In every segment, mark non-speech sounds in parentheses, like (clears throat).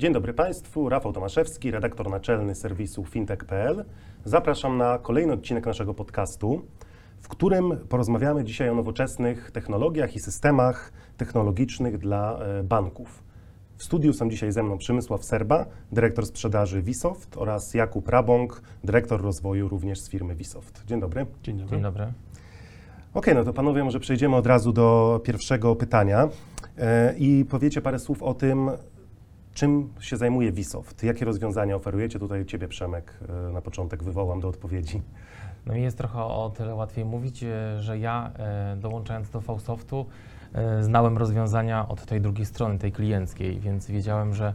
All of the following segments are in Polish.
Dzień dobry Państwu, Rafał Tomaszewski, redaktor naczelny serwisu fintech.pl. Zapraszam na kolejny odcinek naszego podcastu, w którym porozmawiamy dzisiaj o nowoczesnych technologiach i systemach technologicznych dla e, banków. W studiu są dzisiaj ze mną Przemysław Serba, dyrektor sprzedaży Visoft oraz Jakub Rabąk, dyrektor rozwoju również z firmy Visoft. Dzień dobry. Dzień dobry. Dzień dobry. Okej, no to panowie, może przejdziemy od razu do pierwszego pytania e, i powiecie parę słów o tym, czym się zajmuje Visoft, jakie rozwiązania oferujecie. Tutaj ciebie, Przemek, e, na początek wywołam do odpowiedzi. No jest trochę o tyle łatwiej mówić, e, że ja e, dołączając do Fausoftu znałem rozwiązania od tej drugiej strony, tej klienckiej, więc wiedziałem, że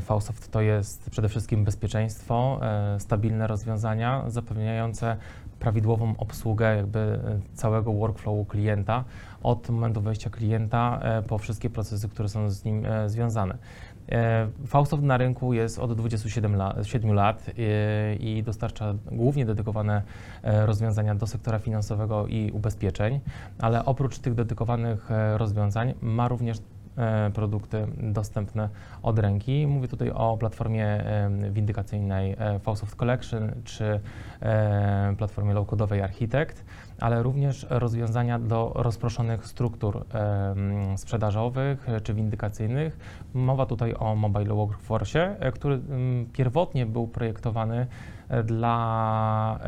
Fausoft to jest przede wszystkim bezpieczeństwo, stabilne rozwiązania zapewniające prawidłową obsługę jakby całego workflowu klienta od momentu wejścia klienta po wszystkie procesy, które są z nim związane. E, Fausoft na rynku jest od 27 lat, 7 lat e, i dostarcza głównie dedykowane e, rozwiązania do sektora finansowego i ubezpieczeń, ale oprócz tych dedykowanych rozwiązań ma również produkty dostępne od ręki. Mówię tutaj o platformie windykacyjnej Fausoft Collection czy platformie low-codowej Architect, ale również rozwiązania do rozproszonych struktur sprzedażowych czy windykacyjnych. Mowa tutaj o Mobile Workforce, e, który pierwotnie był projektowany e, dla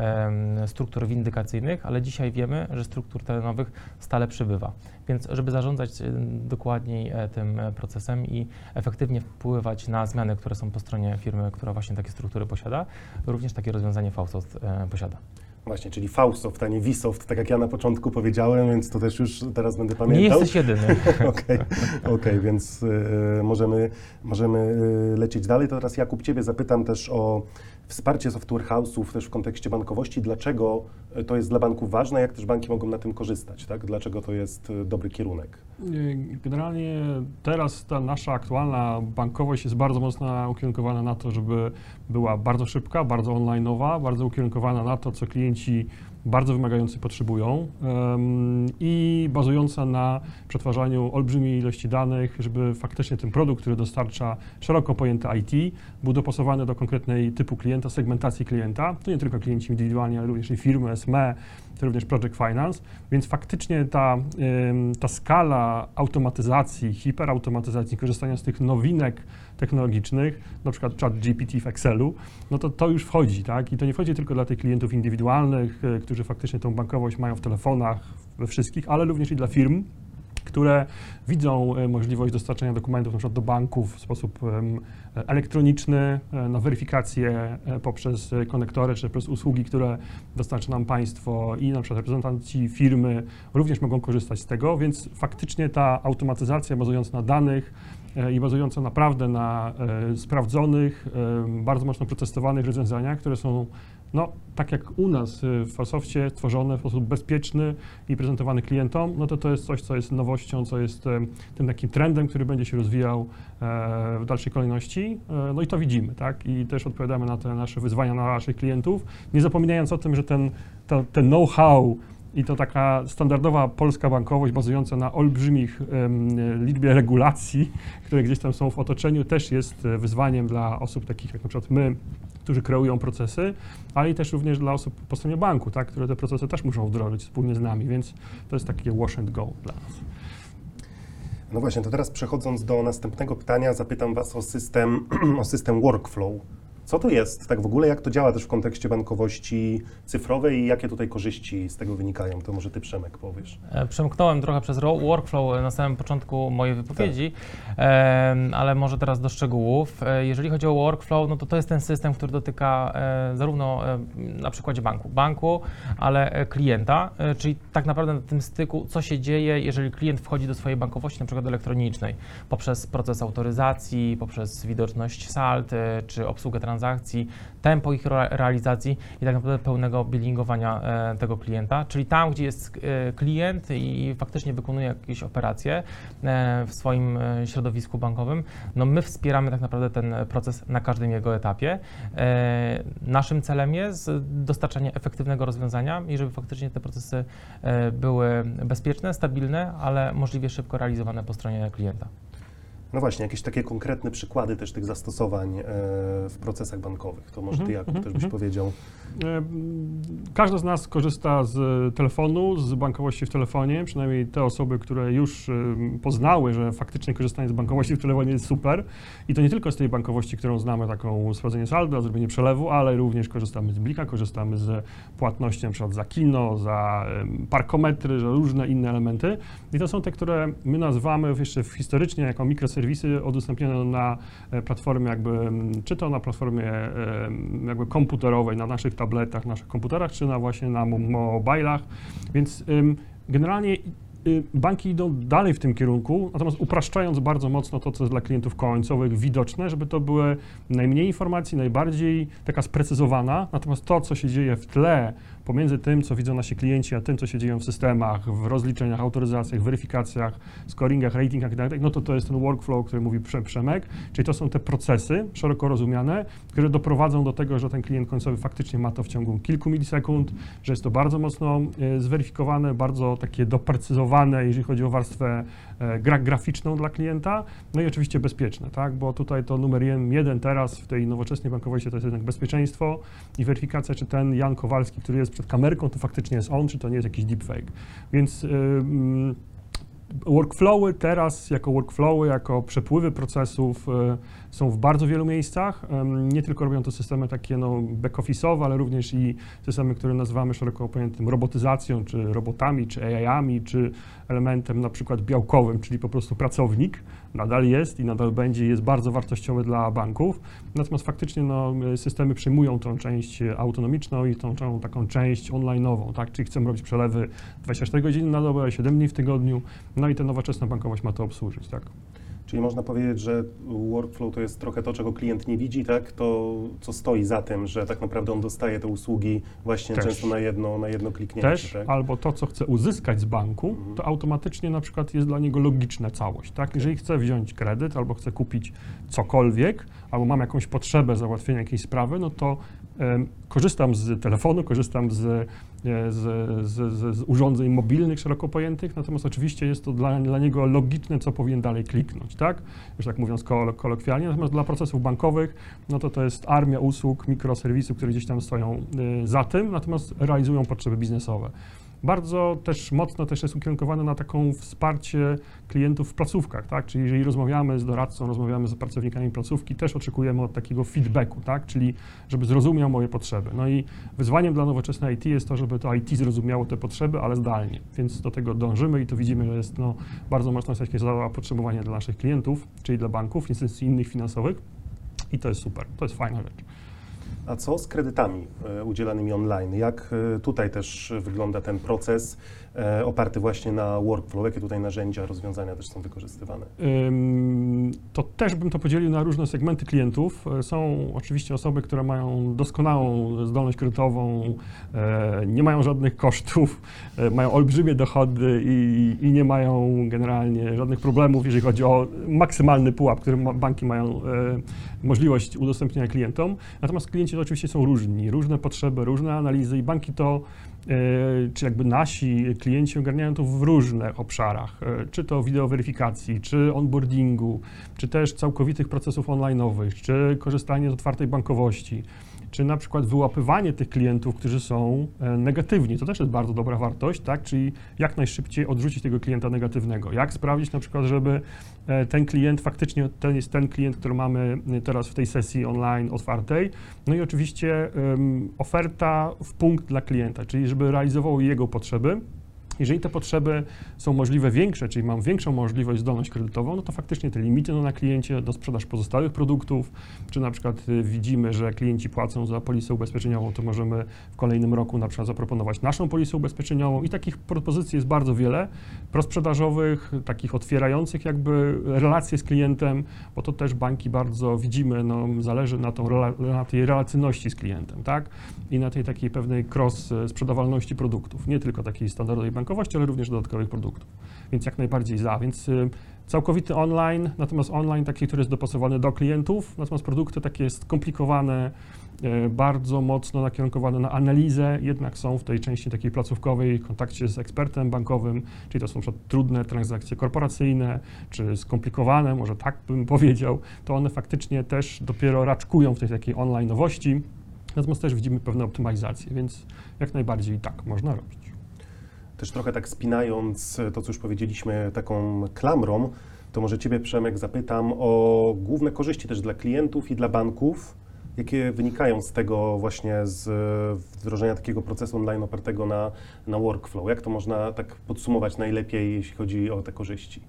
struktur windykacyjnych, ale dzisiaj wiemy, że struktur terenowych stale przybywa. Więc żeby zarządzać dokładniej e, tym procesem i efektywnie wpływać na zmiany, które są po stronie firmy, która właśnie takie struktury posiada, również takie rozwiązanie Fausoft e, posiada. Właśnie, czyli Fausoft, a nie Visoft, tak jak ja na początku powiedziałem, więc to też już teraz będę Nie pamiętał. jesteś jedyny. (laughs) Okej, okej, więc y, możemy, możemy y, lecieć dalej. To teraz Jakub, Ciebie zapytam też o wsparcie software house'ów też w kontekście bankowości. Dlaczego y, to jest dla banków ważne, jak też banki mogą na tym korzystać, tak? Dlaczego to jest dobry kierunek? Generalnie teraz ta nasza aktualna bankowość jest bardzo mocno ukierunkowana na to, żeby była bardzo szybka, bardzo online'owa, bardzo ukierunkowana na to, co klienci bardzo wymagający potrzebują em, i bazująca na przetwarzaniu olbrzymiej ilości danych, żeby faktycznie ten produkt, który dostarcza szeroko pojęte IT, był dopasowany do konkretnej typu klienta, segmentacji klienta. To nie tylko klienci indywidualni, ale również i firmy, SME, również Project Finance, więc faktycznie ta, ta skala automatyzacji, hiperautomatyzacji, korzystania z tych nowinek technologicznych, na przykład chat GPT w Excelu, no to to już wchodzi, tak? I to nie wchodzi tylko dla tych klientów indywidualnych, y, którzy faktycznie tą bankowość mają w telefonach, we wszystkich, ale również i dla firm, które widzą e, możliwość dostarczania dokumentów przykład do banków w sposób elektroniczny, e, na weryfikację e, poprzez konektory czy przez usługi, które dostarcza nam państwo i przykład reprezentanci firmy również mogą korzystać z tego, więc faktycznie ta automatyzacja bazująca na danych i bazująca naprawdę na sprawdzonych, bardzo mocno przetestowanych rozwiązaniach, które są no, tak jak u nas y, w Falsoftie, tworzone w sposób bezpieczny i prezentowany klientom, no to to jest coś, co jest nowością, co jest tym takim trendem, który będzie się rozwijał e, w dalszej kolejności. E, no i to widzimy, tak? I też odpowiadamy na te nasze wyzwania na naszych klientów, nie zapominając o tym, że ten, ten know-how i to taka standardowa polska bankowość bazująca na olbrzymich liczbie regulacji, które gdzieś tam są w otoczeniu, też jest e, wyzwaniem dla osób takich jak na przykład my, którzy kreują procesy, ale i też również dla osób po stronie banku, tak, które te procesy też muszą wdrożyć wspólnie z nami, więc to jest takie wash and go dla nas. No właśnie, to teraz przechodząc do następnego pytania, zapytam Was o system, (clears throat) o system workflow. Co to jest tak w ogóle, jak to działa też w kontekście bankowości cyfrowej i jakie tutaj korzyści z tego wynikają? To może Ty, Przemek, powiesz. E, Przemknąłem trochę przez workflow e, na samym początku mojej wypowiedzi, em, ale może teraz do szczegółów. E, Jeżeli chodzi o workflow, no to to jest ten system, który dotyka e, zarówno e, na przykładzie banku, banku, ale e, klienta, e, czyli tak naprawdę na tym styku, co się dzieje, jeżeli klient wchodzi do swojej bankowości, na przykład elektronicznej, poprzez proces autoryzacji, poprzez widoczność salt, e, czy obsługę transakcji, tempo ich re- realizacji i tak naprawdę pełnego billingowania e, tego klienta, czyli tam, gdzie jest e, klient i faktycznie wykonuje jakieś operacje e, w swoim środowisku bankowym, no my wspieramy tak naprawdę ten proces na każdym jego etapie. Naszym celem jest dostarczanie efektywnego rozwiązania i żeby faktycznie te procesy były bezpieczne, stabilne, ale możliwie szybko realizowane po stronie klienta. No właśnie, jakieś takie konkretne przykłady też tych zastosowań e, w procesach bankowych. To może ty, Mhm, Jakub, mhm, też byś mhm. powiedział. E, Każdy z nas korzysta z telefonu, z bankowości w telefonie, przynajmniej te osoby, które już poznały, że faktycznie korzystanie z bankowości w telefonie jest super. I to nie tylko z tej bankowości, którą znamy, taką sprawdzenie salda, zrobienie przelewu, ale również korzystamy z Blika, korzystamy z płatności na przykład za kino, za parkometry, za różne inne elementy. I to są te, które my nazywamy jeszcze historycznie jako mikroserwisy udostępnione na e, platformie jakby, m, czy to na platformie em, jakby komputerowej, na naszych tabletach, naszych komputerach, czy na właśnie na mo- mobilach, więc generalnie banki idą dalej w tym kierunku, natomiast upraszczając bardzo mocno to, co jest dla klientów końcowych widoczne, żeby to były najmniej informacji, najbardziej taka sprecyzowana, natomiast to, co się dzieje w tle pomiędzy tym, co widzą nasi klienci, a tym, co się dzieje w systemach, w rozliczeniach, autoryzacjach, weryfikacjach, scoringach, ratingach itd., no to to jest ten workflow, o którym mówi Prze- Przemek, czyli to są te procesy szeroko rozumiane, które doprowadzą do tego, że ten klient końcowy faktycznie ma to w ciągu kilku milisekund, że jest to bardzo mocno e, zweryfikowane, bardzo takie doprecyzowane, jeżeli chodzi o warstwę e, gra graficzną dla klienta, no i oczywiście bezpieczne, tak, bo tutaj to numer jeden, teraz w tej nowoczesnej bankowości to jest jednak bezpieczeństwo i weryfikacja, czy ten Jan Kowalski, który jest przed kamerką, to faktycznie jest on, czy to nie jest jakiś deepfake. Więc ym, workflowy teraz jako workflowy, jako przepływy procesów y, są w bardzo wielu miejscach. Nie tylko robią to systemy takie no, back-office'owe, ale również i systemy, które nazywamy szeroko pojętym robotyzacją, czy robotami, czy AI-ami, czy elementem na przykład białkowym, czyli po prostu pracownik. Nadal jest i nadal będzie, jest bardzo wartościowy dla banków. Natomiast faktycznie no, systemy przyjmują tą część autonomiczną i tą, tą taką część online'ową, tak? Czyli chcemy robić przelewy 24 godziny na dobę, 7 dni w tygodniu, no i ta nowoczesna bankowość ma to obsłużyć, tak? Czyli można powiedzieć, że workflow to jest trochę to, czego klient nie widzi, tak? To, co stoi za tym, że tak naprawdę on dostaje te usługi właśnie Też. często na jedno, na jedno kliknięcie, Też tak? albo to, co chce uzyskać z banku, Mhm. to automatycznie na przykład jest dla niego logiczna całość, tak? Jeżeli chcę wziąć kredyt albo chcę kupić cokolwiek, albo mam jakąś potrzebę załatwienia jakiejś sprawy, no to korzystam z telefonu, korzystam z, z, z, z, urządzeń mobilnych szeroko pojętych, natomiast oczywiście jest to dla, dla niego logiczne, co powinien dalej kliknąć, tak? Już tak mówiąc kol- kolokwialnie, natomiast dla procesów bankowych, no to to jest armia usług, mikroserwisów, które gdzieś tam stoją y, za tym, natomiast realizują potrzeby biznesowe. Bardzo też mocno też jest ukierunkowane na taką wsparcie klientów w placówkach, tak? Czyli jeżeli rozmawiamy z doradcą, rozmawiamy z pracownikami placówki, też oczekujemy od takiego feedbacku, tak? Czyli żeby zrozumiał moje potrzeby. No i wyzwaniem dla nowoczesnej IT jest to, żeby to IT zrozumiało te potrzeby, ale zdalnie. Więc do tego dążymy i to widzimy, że jest no, bardzo mocno takie zapotrzebowanie dla naszych klientów, czyli dla banków, instytucji innych finansowych. I to jest super, to jest fajna rzecz. A co z kredytami e, udzielanymi online? Jak e, tutaj też wygląda ten proces e, oparty właśnie na workflow? Jakie tutaj narzędzia, rozwiązania też są wykorzystywane? To też bym to podzielił na różne segmenty klientów. Są oczywiście osoby, które mają doskonałą zdolność kredytową, nie mają żadnych kosztów, mają olbrzymie dochody i, i nie mają generalnie żadnych problemów, jeżeli chodzi o maksymalny pułap, który banki mają możliwość udostępnienia klientom. Natomiast klienci to oczywiście są różni, różne potrzeby, różne analizy i banki to e, czy jakby nasi klienci ogarniają to w różnych obszarach, e, czy to wideoweryfikacji, czy onboardingu, czy też całkowitych procesów online'owych, czy korzystanie z otwartej bankowości, czy na przykład wyłapywanie tych klientów, którzy są e, negatywni. To też jest bardzo dobra wartość, tak? Czyli jak najszybciej odrzucić tego klienta negatywnego. Jak sprawić na przykład, żeby e, ten klient faktycznie, ten jest ten klient, który mamy e, teraz w tej sesji online otwartej. No i oczywiście em, oferta w punkt dla klienta, czyli żeby realizował jego potrzeby. Jeżeli te potrzeby są możliwe większe, czyli mam większą możliwość, zdolność kredytową, no to faktycznie te limity no, na kliencie do sprzedaż pozostałych produktów, czy na przykład y, widzimy, że klienci płacą za polisę ubezpieczeniową, to możemy w kolejnym roku na przykład zaproponować naszą polisę ubezpieczeniową i takich propozycji jest bardzo wiele, prosprzedażowych, takich otwierających jakby relacje z klientem, bo to też banki bardzo widzimy, no, zależy na, tą, na tej relacyjności z klientem, tak? I na tej takiej pewnej cross e, sprzedawalności produktów, nie tylko takiej standardowej bankowości, ale również dodatkowych produktów. Więc jak najbardziej za. Więc y, całkowity online, natomiast online taki, który jest dopasowany do klientów, natomiast produkty takie skomplikowane, y, bardzo mocno nakierunkowane na analizę, jednak są w tej części takiej placówkowej, kontakcie z ekspertem bankowym, czyli to są przykład trudne transakcje korporacyjne, czy skomplikowane, może tak bym powiedział, to one faktycznie też dopiero raczkują w tej takiej online'owości, natomiast też widzimy pewne optymalizacje, więc jak najbardziej tak można robić. Też trochę tak spinając to, co już powiedzieliśmy taką klamrą, to może Ciebie, Przemek, zapytam o główne korzyści też dla klientów i dla banków, jakie wynikają z tego właśnie z wdrożenia takiego procesu online opartego na, na workflow. Jak to można tak podsumować najlepiej, jeśli chodzi o te korzyści?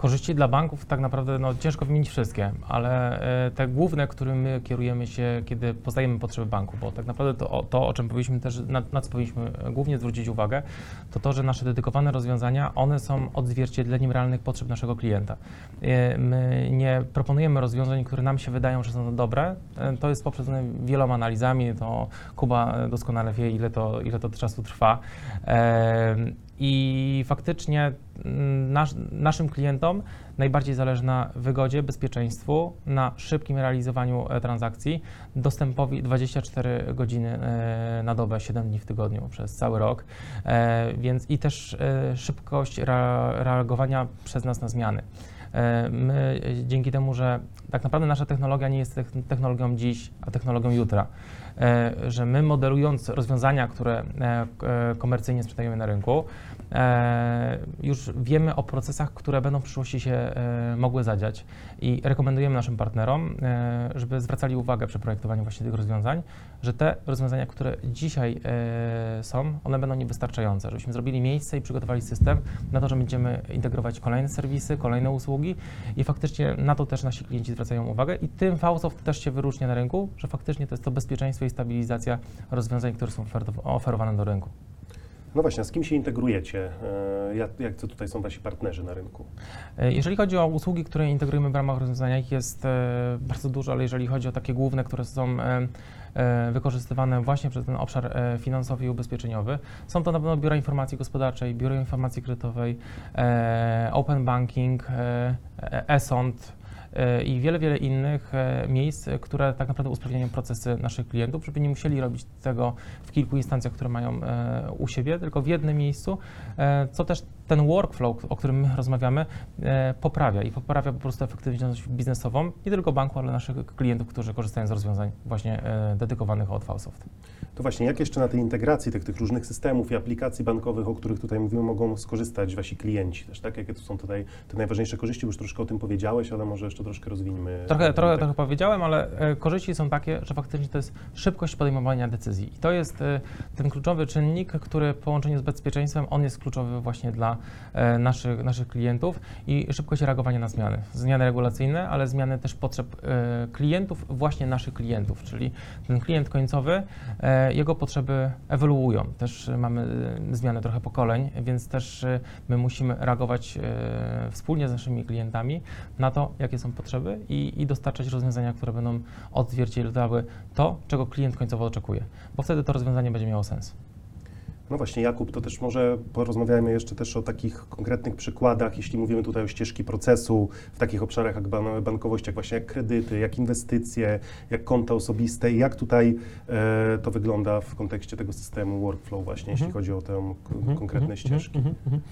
Korzyści dla banków tak naprawdę no, ciężko wymienić wszystkie, ale e, te główne, którym my kierujemy się, kiedy poznajemy potrzeby banku, bo tak naprawdę to, to o czym powinniśmy też, na, na co powinniśmy głównie zwrócić uwagę, to to, że nasze dedykowane rozwiązania, one są odzwierciedleniem realnych potrzeb naszego klienta. E, My nie proponujemy rozwiązań, które nam się wydają, że są dobre. E, To jest poprzedzone wieloma analizami, to Kuba e, doskonale wie, ile to, ile to czasu trwa. I faktycznie mm, nasz, naszym klientom najbardziej zależy na wygodzie, bezpieczeństwu, na szybkim realizowaniu e, transakcji, dostępowi 24 godziny e, na dobę, 7 dni w tygodniu przez cały rok, e, więc i też szybkość rea- reagowania przez nas na zmiany. E, My e, dzięki temu, że tak naprawdę nasza technologia nie jest techn- technologią dziś, a technologią jutra, e, że my modelując rozwiązania, które komercyjnie sprzedajemy na rynku, już wiemy o procesach, które będą w przyszłości się mogły zadziać. I rekomendujemy naszym partnerom, żeby zwracali uwagę przy projektowaniu właśnie tych rozwiązań, że te rozwiązania, które dzisiaj są, one będą niewystarczające, żebyśmy zrobili miejsce i przygotowali system na to, że będziemy integrować kolejne serwisy, kolejne usługi i faktycznie na to też nasi klienci zwracają uwagę i tym Fausoft też się wyróżnia na rynku, że faktycznie to jest to bezpieczeństwo i stabilizacja rozwiązań, które są oferowane do rynku. No właśnie, a z kim się integrujecie? E, Jak, jak tutaj są Wasi partnerzy na rynku? E, Jeżeli chodzi o usługi, które integrujemy w ramach rozwiązania, ich jest e, bardzo dużo, ale jeżeli chodzi o takie główne, które są wykorzystywane właśnie przez ten obszar finansowy i ubezpieczeniowy, są to na pewno biura informacji gospodarczej, biuro informacji kredytowej, open banking, e-sąd, i wiele, wiele innych e, miejsc, e, które tak naprawdę usprawniają procesy naszych klientów, żeby nie musieli robić tego w kilku instancjach, które mają e, u siebie, tylko w jednym miejscu, e, co też ten workflow, o którym my rozmawiamy, e, poprawia i poprawia po prostu efektywność biznesową nie tylko banku, ale naszych klientów, którzy korzystają z rozwiązań właśnie e, dedykowanych od Falsoft. To właśnie, jak jeszcze na tej integracji tych, tych różnych systemów i aplikacji bankowych, o których tutaj mówimy, mogą skorzystać Wasi klienci też, tak? Jakie to są tutaj te najważniejsze korzyści? Bo już troszkę o tym powiedziałeś, ale może jeszcze troszkę rozwiniemy. Trochę, trochę, trochę powiedziałem, ale e, korzyści są takie, że faktycznie to jest szybkość podejmowania decyzji. I to jest ten kluczowy czynnik, który w połączeniu z bezpieczeństwem, on jest kluczowy właśnie dla naszych, naszych klientów i szybkość reagowania na zmiany. Zmiany regulacyjne, ale zmiany też potrzeb e, klientów, właśnie naszych klientów, czyli ten klient końcowy, e, jego potrzeby ewoluują. Też e, mamy e, zmiany trochę pokoleń, więc też e, my musimy reagować e, wspólnie z naszymi klientami na to, jakie są potrzeby i, i dostarczać rozwiązania, które będą odzwierciedlały to, czego klient końcowo oczekuje, bo wtedy to rozwiązanie będzie miało sens. No właśnie, Jakub, to też może porozmawiajmy jeszcze też o takich konkretnych przykładach, jeśli mówimy tutaj o ścieżki procesu w takich obszarach jak ban- bankowość, jak właśnie jak kredyty, jak inwestycje, jak konta osobiste i jak tutaj e, to wygląda w kontekście tego systemu workflow właśnie, jeśli Mhm. chodzi o te Mhm, konkretne mhm, ścieżki. mhm, mhm.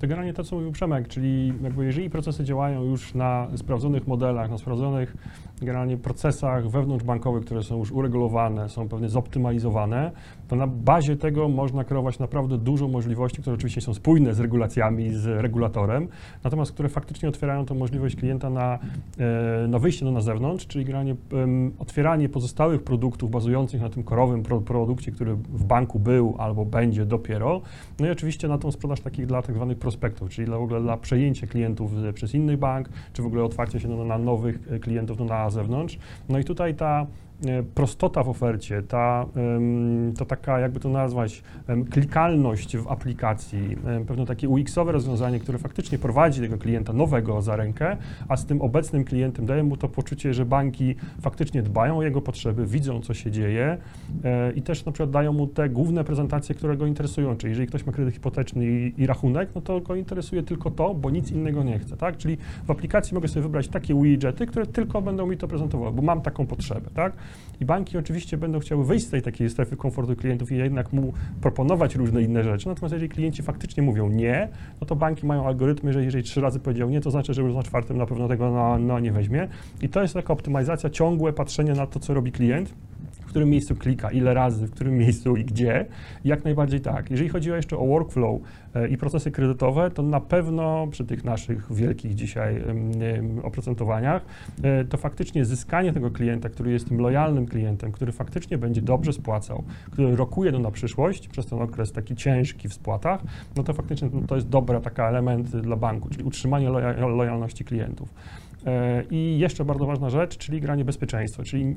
To generalnie to, co mówił Przemek, czyli jakby jeżeli procesy działają już na sprawdzonych modelach, na sprawdzonych generalnie procesach wewnątrzbankowych, które są już uregulowane, są pewnie zoptymalizowane, to na bazie tego można kreować naprawdę dużo możliwości, które oczywiście są spójne z regulacjami, z regulatorem, natomiast które faktycznie otwierają tą możliwość klienta na, e, na wyjście do na zewnątrz, czyli generalnie otwieranie pozostałych produktów bazujących na tym korowym pro, produkcie, który w banku był albo będzie dopiero, no i oczywiście na tą sprzedaż takich dla tak zwanych prospektów, czyli dla, w ogóle dla przejęcia klientów przez inny bank, czy w ogóle otwarcie się no, na nowych e, klientów no, na zewnątrz. No i tutaj ta prostota w ofercie, ta, to taka, jakby to nazwać, klikalność w aplikacji, pewne takie UX-owe rozwiązanie, które faktycznie prowadzi tego klienta nowego za rękę, a z tym obecnym klientem daje mu to poczucie, że banki faktycznie dbają o jego potrzeby, widzą, co się dzieje e, i też na przykład dają mu te główne prezentacje, które go interesują. Czyli jeżeli ktoś ma kredyt hipoteczny i, i rachunek, no to go interesuje tylko to, bo nic innego nie chce, tak? Czyli w aplikacji mogę sobie wybrać takie widgety, które tylko będą mi to prezentowały, bo mam taką potrzebę, tak? I banki oczywiście będą chciały wyjść z tej takiej strefy komfortu klientów i jednak mu proponować różne inne rzeczy. Natomiast jeżeli klienci faktycznie mówią nie, no to banki mają algorytmy, że jeżeli trzy razy powiedział nie, to znaczy, że już na czwartym na pewno tego no, no, nie weźmie. I to jest taka optymalizacja, ciągłe patrzenie na to, co robi klient którym miejscu klika, ile razy, w którym miejscu i gdzie. Jak najbardziej tak. Jeżeli chodzi jeszcze o workflow e, i procesy kredytowe, to na pewno przy tych naszych wielkich dzisiaj oprocentowaniach, e, to faktycznie zyskanie tego klienta, który jest tym lojalnym klientem, który faktycznie będzie dobrze spłacał, który rokuje to na przyszłość przez ten okres taki ciężki w spłatach, no to faktycznie to jest dobra taka element dla banku, czyli utrzymanie loja, lojalności klientów. E, I jeszcze bardzo ważna rzecz, czyli granie bezpieczeństwa, czyli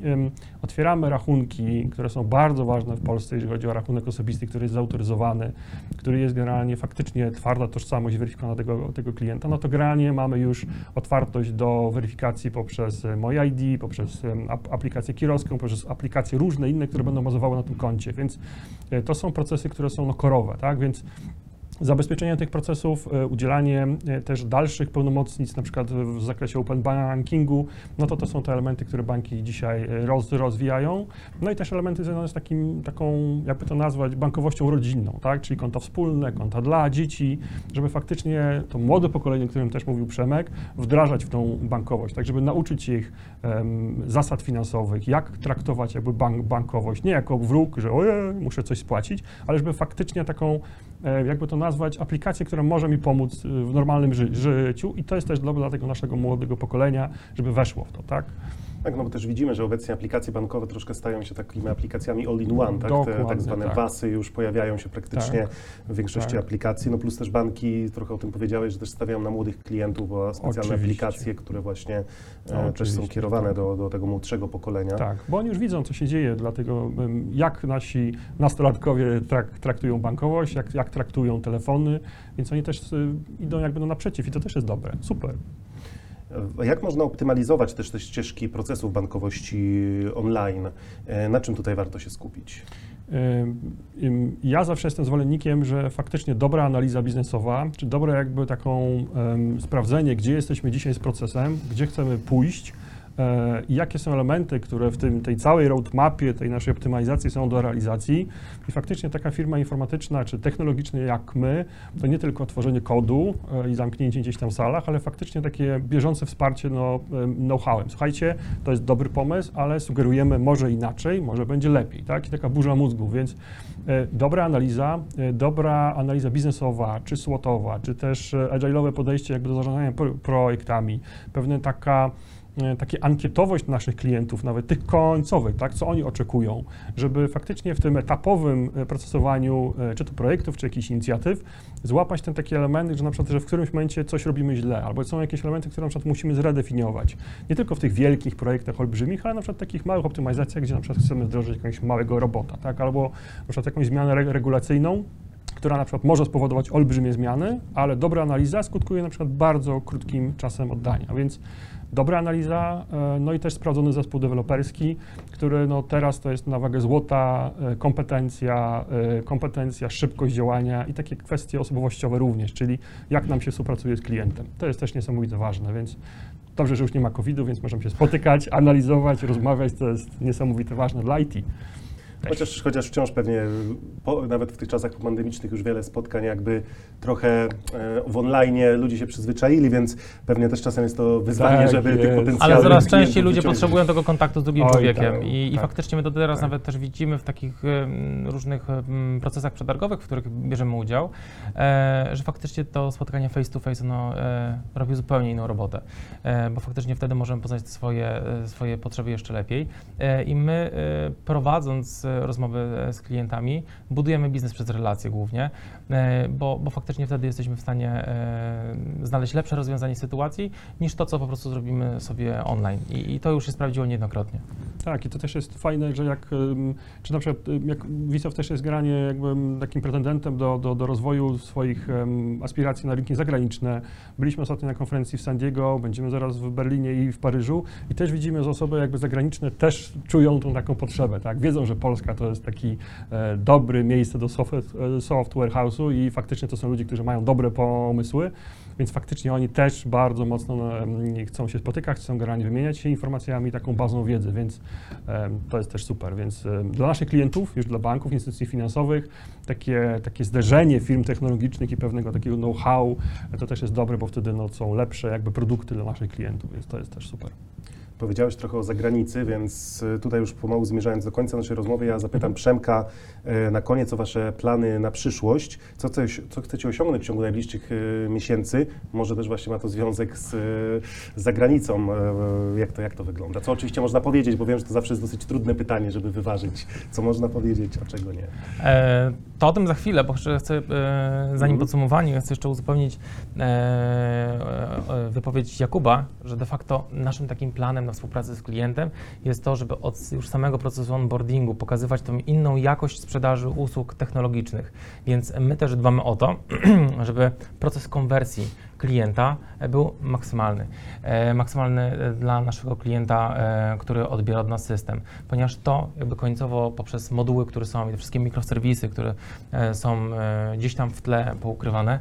otwieramy rachunki, które są bardzo ważne w Polsce, jeżeli chodzi o rachunek osobisty, który jest zautoryzowany, który jest generalnie faktycznie twarda tożsamość weryfikowana tego, tego klienta, no to generalnie mamy już otwartość do weryfikacji poprzez e, Moje ID, poprzez aplikację kierowską, poprzez aplikacje różne inne, które będą bazowały na tym koncie, więc e, to są procesy, które są no, korowe, tak, więc Zabezpieczenie tych procesów, e, udzielanie e, też dalszych pełnomocnic, na przykład w zakresie open bankingu, no to to są te elementy, które banki dzisiaj e, roz, rozwijają. No i też elementy związane z takim, taką, jakby to nazwać, bankowością rodzinną, tak? czyli konta wspólne, konta dla dzieci, żeby faktycznie to młode pokolenie, o którym też mówił Przemek, wdrażać w tą bankowość, tak żeby nauczyć ich em, zasad finansowych, jak traktować jakby bank, bankowość, nie jako wróg, że ojej, muszę coś spłacić, ale żeby faktycznie taką jakby to nazwać, aplikację, która może mi pomóc e, w normalnym ży życiu i to jest też dla, dla tego naszego młodego pokolenia, żeby weszło w to, tak? Tak, no bo też widzimy, że obecnie aplikacje bankowe troszkę stają się takimi aplikacjami all-in-one, tak? Te tak zwane tak. WASy już pojawiają się praktycznie w większości tak. aplikacji, no plus też banki, trochę o tym powiedziałeś, że też stawiają na młodych klientów, bo specjalne Oczywiście. aplikacje, które właśnie e, też są kierowane tak. do, do tego młodszego pokolenia. Tak, bo oni już widzą, co się dzieje, dlatego jak nasi nastolatkowie trak, traktują bankowość, jak, jak traktują telefony, więc oni też y, idą jakby no naprzeciw i to też jest dobre, super. Jak można optymalizować też te ścieżki procesów bankowości online? E, Na czym tutaj warto się skupić? Ym, Ja zawsze jestem zwolennikiem, że faktycznie dobra analiza biznesowa, czy dobre jakby taką em, sprawdzenie, gdzie jesteśmy dzisiaj z procesem, gdzie chcemy pójść e, i jakie są elementy, które w tym, tej całej roadmapie, tej naszej optymalizacji są do realizacji. I faktycznie taka firma informatyczna czy technologiczna jak my, to nie tylko tworzenie kodu e, i zamknięcie gdzieś tam w salach, ale faktycznie takie bieżące wsparcie no, em, know-howem. Słuchajcie, to jest dobry pomysł, ale sugerujemy może inaczej, może będzie lepiej, tak? I taka burza mózgu, więc e, dobra analiza, e, dobra analiza biznesowa, czy słotowa, czy też e, agile'owe podejście jakby do zarządzania pro, projektami, pewna taka e, takie ankietowość naszych klientów, nawet tych końcowych, tak, co oni oczekują, żeby faktycznie w tym etapowym e, procesowaniu, e, czy to projektów, czy jakichś inicjatyw, złapać ten taki element, że na przykład, że w którymś momencie coś robimy źle, albo są jakieś elementy, które na przykład musimy zredefiniować. Nie tylko w tych wielkich projektach olbrzymich, ale na przykład takich małych optymalizacjach, gdzie na przykład chcemy wdrożyć jakiegoś małego robota, tak, albo na przykład jakąś zmianę re- regulacyjną, która na przykład może spowodować olbrzymie zmiany, ale dobra analiza skutkuje na przykład bardzo krótkim czasem oddania, więc dobra analiza, e, no i też sprawdzony zespół deweloperski, który no teraz to jest na wagę złota, e, kompetencja, e, kompetencja, szybkość działania i takie kwestie osobowościowe również, czyli jak nam się współpracuje z klientem. To jest też niesamowicie ważne, więc dobrze, że już nie ma COVID-u, więc możemy się spotykać, analizować, rozmawiać, to jest niesamowite ważne dla IT. Też. Chociaż, chociaż wciąż pewnie, po, nawet w tych czasach pandemicznych już wiele spotkań jakby trochę e, w online ludzie się przyzwyczaili, więc pewnie też czasem jest to wyzwanie, Tak żeby tych jest. potencjalnych Ale coraz klientów częściej ludzie wyciągnąć. potrzebują tego kontaktu z drugim Oj, człowiekiem tak, I, i tak. faktycznie my to teraz Tak. nawet też widzimy w takich em, różnych em, procesach przetargowych, w których bierzemy udział, e, że faktycznie to spotkanie face to face ono, e, robi zupełnie inną robotę, e, bo faktycznie wtedy możemy poznać swoje, e, swoje potrzeby jeszcze lepiej. E, I my e, prowadząc rozmowy e, z klientami. Budujemy biznes przez relacje głównie, e, bo, bo faktycznie wtedy jesteśmy w stanie e, znaleźć lepsze rozwiązanie sytuacji niż to, co po prostu zrobimy sobie online. I, i to już się sprawdziło niejednokrotnie. Tak, i to też jest fajne, że jak, czy na przykład jak Wisow też jest granie jakby takim pretendentem do, do, do rozwoju swoich aspiracji na rynki zagraniczne. Byliśmy ostatnio na konferencji w San Diego, będziemy zaraz w Berlinie i w Paryżu i też widzimy, że osoby jakby zagraniczne też czują tą taką potrzebę, tak? Wiedzą, że Polska to jest taki e, dobry miejsce do software, e, software house'u i faktycznie to są ludzie, którzy mają dobre pomysły, więc faktycznie oni też bardzo mocno em, chcą się spotykać, chcą generalnie wymieniać się informacjami, taką bazą wiedzy, więc em, to jest też super. Więc em, dla naszych klientów, już dla banków, instytucji finansowych, takie, takie zderzenie firm technologicznych i pewnego takiego know-how, e, to też jest dobre, bo wtedy no, są lepsze jakby produkty dla naszych klientów, więc to jest też super. Powiedziałeś trochę o zagranicy, więc y, tutaj już pomału zmierzając do końca naszej rozmowy, ja zapytam Przemka y, na koniec o Wasze plany na przyszłość. Co, coś, co chcecie osiągnąć w ciągu najbliższych y, miesięcy? Może też właśnie ma to związek z, z zagranicą. Jak to, jak to wygląda? Co oczywiście można powiedzieć, bo wiem, że to zawsze jest dosyć trudne pytanie, żeby wyważyć, co można powiedzieć, a czego nie. E, To o tym za chwilę, bo chcę, e, zanim Mhm. podsumowanie, chcę jeszcze uzupełnić e, e, wypowiedź Jakuba, że de facto naszym takim planem na współpracę z klientem jest to, żeby od już samego procesu onboardingu pokazywać tą inną jakość sprzedaży usług technologicznych. Więc my też dbamy o to, (clears throat) żeby proces konwersji klienta e, był maksymalny. E, maksymalny e, dla naszego klienta, który odbiera od nas system, ponieważ to jakby końcowo poprzez moduły, które są i te wszystkie mikroserwisy, które są gdzieś tam w tle poukrywane,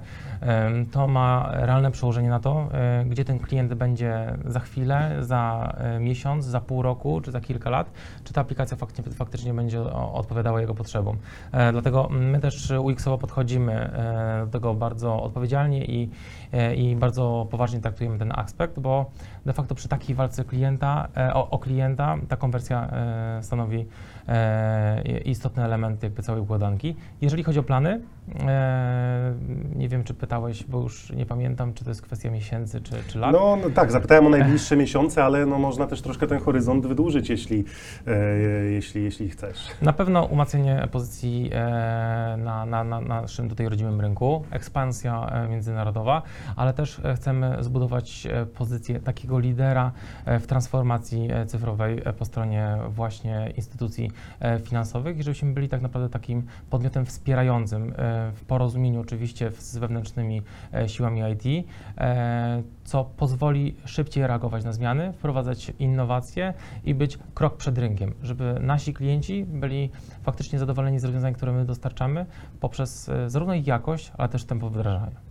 to ma realne przełożenie na to, gdzie ten klient będzie za chwilę, za miesiąc, za pół roku czy za kilka lat, czy ta aplikacja faktycznie, faktycznie będzie odpowiadała jego potrzebom. Dlatego my też UX-owo podchodzimy do tego bardzo odpowiedzialnie i, i bardzo poważnie traktujemy ten aspekt, bo de facto przy takiej walce klienta, e, o, o klienta ta konwersja e, stanowi e, istotny element jakby całej układanki. Jeżeli chodzi o plany, nie wiem czy pytałeś, bo już nie pamiętam, czy to jest kwestia miesięcy czy, czy lat. No, no tak, zapytałem o najbliższe (laughs) miesiące, ale no, można też troszkę ten horyzont wydłużyć, jeśli, jeśli, jeśli chcesz. Na pewno umacnianie pozycji na, na, na naszym tutaj rodzimym rynku, ekspansja międzynarodowa, ale też e, chcemy zbudować e, pozycję takiego lidera e, w transformacji cyfrowej po stronie właśnie instytucji finansowych i żebyśmy byli tak naprawdę takim podmiotem wspierającym w porozumieniu oczywiście z wewnętrznymi siłami IT, co pozwoli szybciej reagować na zmiany, wprowadzać innowacje i być krok przed rynkiem, żeby nasi klienci byli faktycznie zadowoleni z rozwiązań, które my dostarczamy poprzez zarówno ich jakość, ale też tempo wdrażania.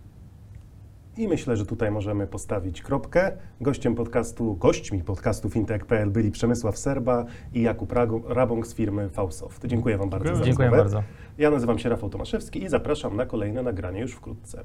I myślę, że tutaj możemy postawić kropkę. Gościem podcastu, gośćmi podcastu fintech.pl byli Przemysław Serba i Jakub Rabąk z firmy Fausoft. Dziękuję Wam bardzo Dziękuję. za Dziękuję bardzo. Ja nazywam się Rafał Tomaszewski i zapraszam na kolejne nagranie już wkrótce.